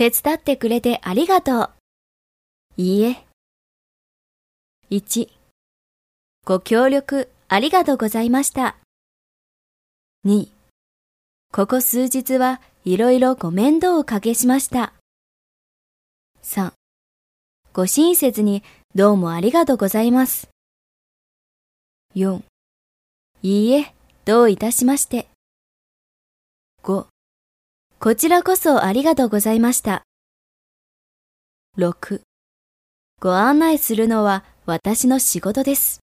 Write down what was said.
手伝ってくれてありがとう。いいえ。1、ご協力ありがとうございました。2、ここ数日はいろいろご面倒をかけしました。3、ご親切にどうもありがとうございます。4、いいえ、どういたしまして。5、こちらこそありがとうございました。6、ご案内するのは私の仕事です。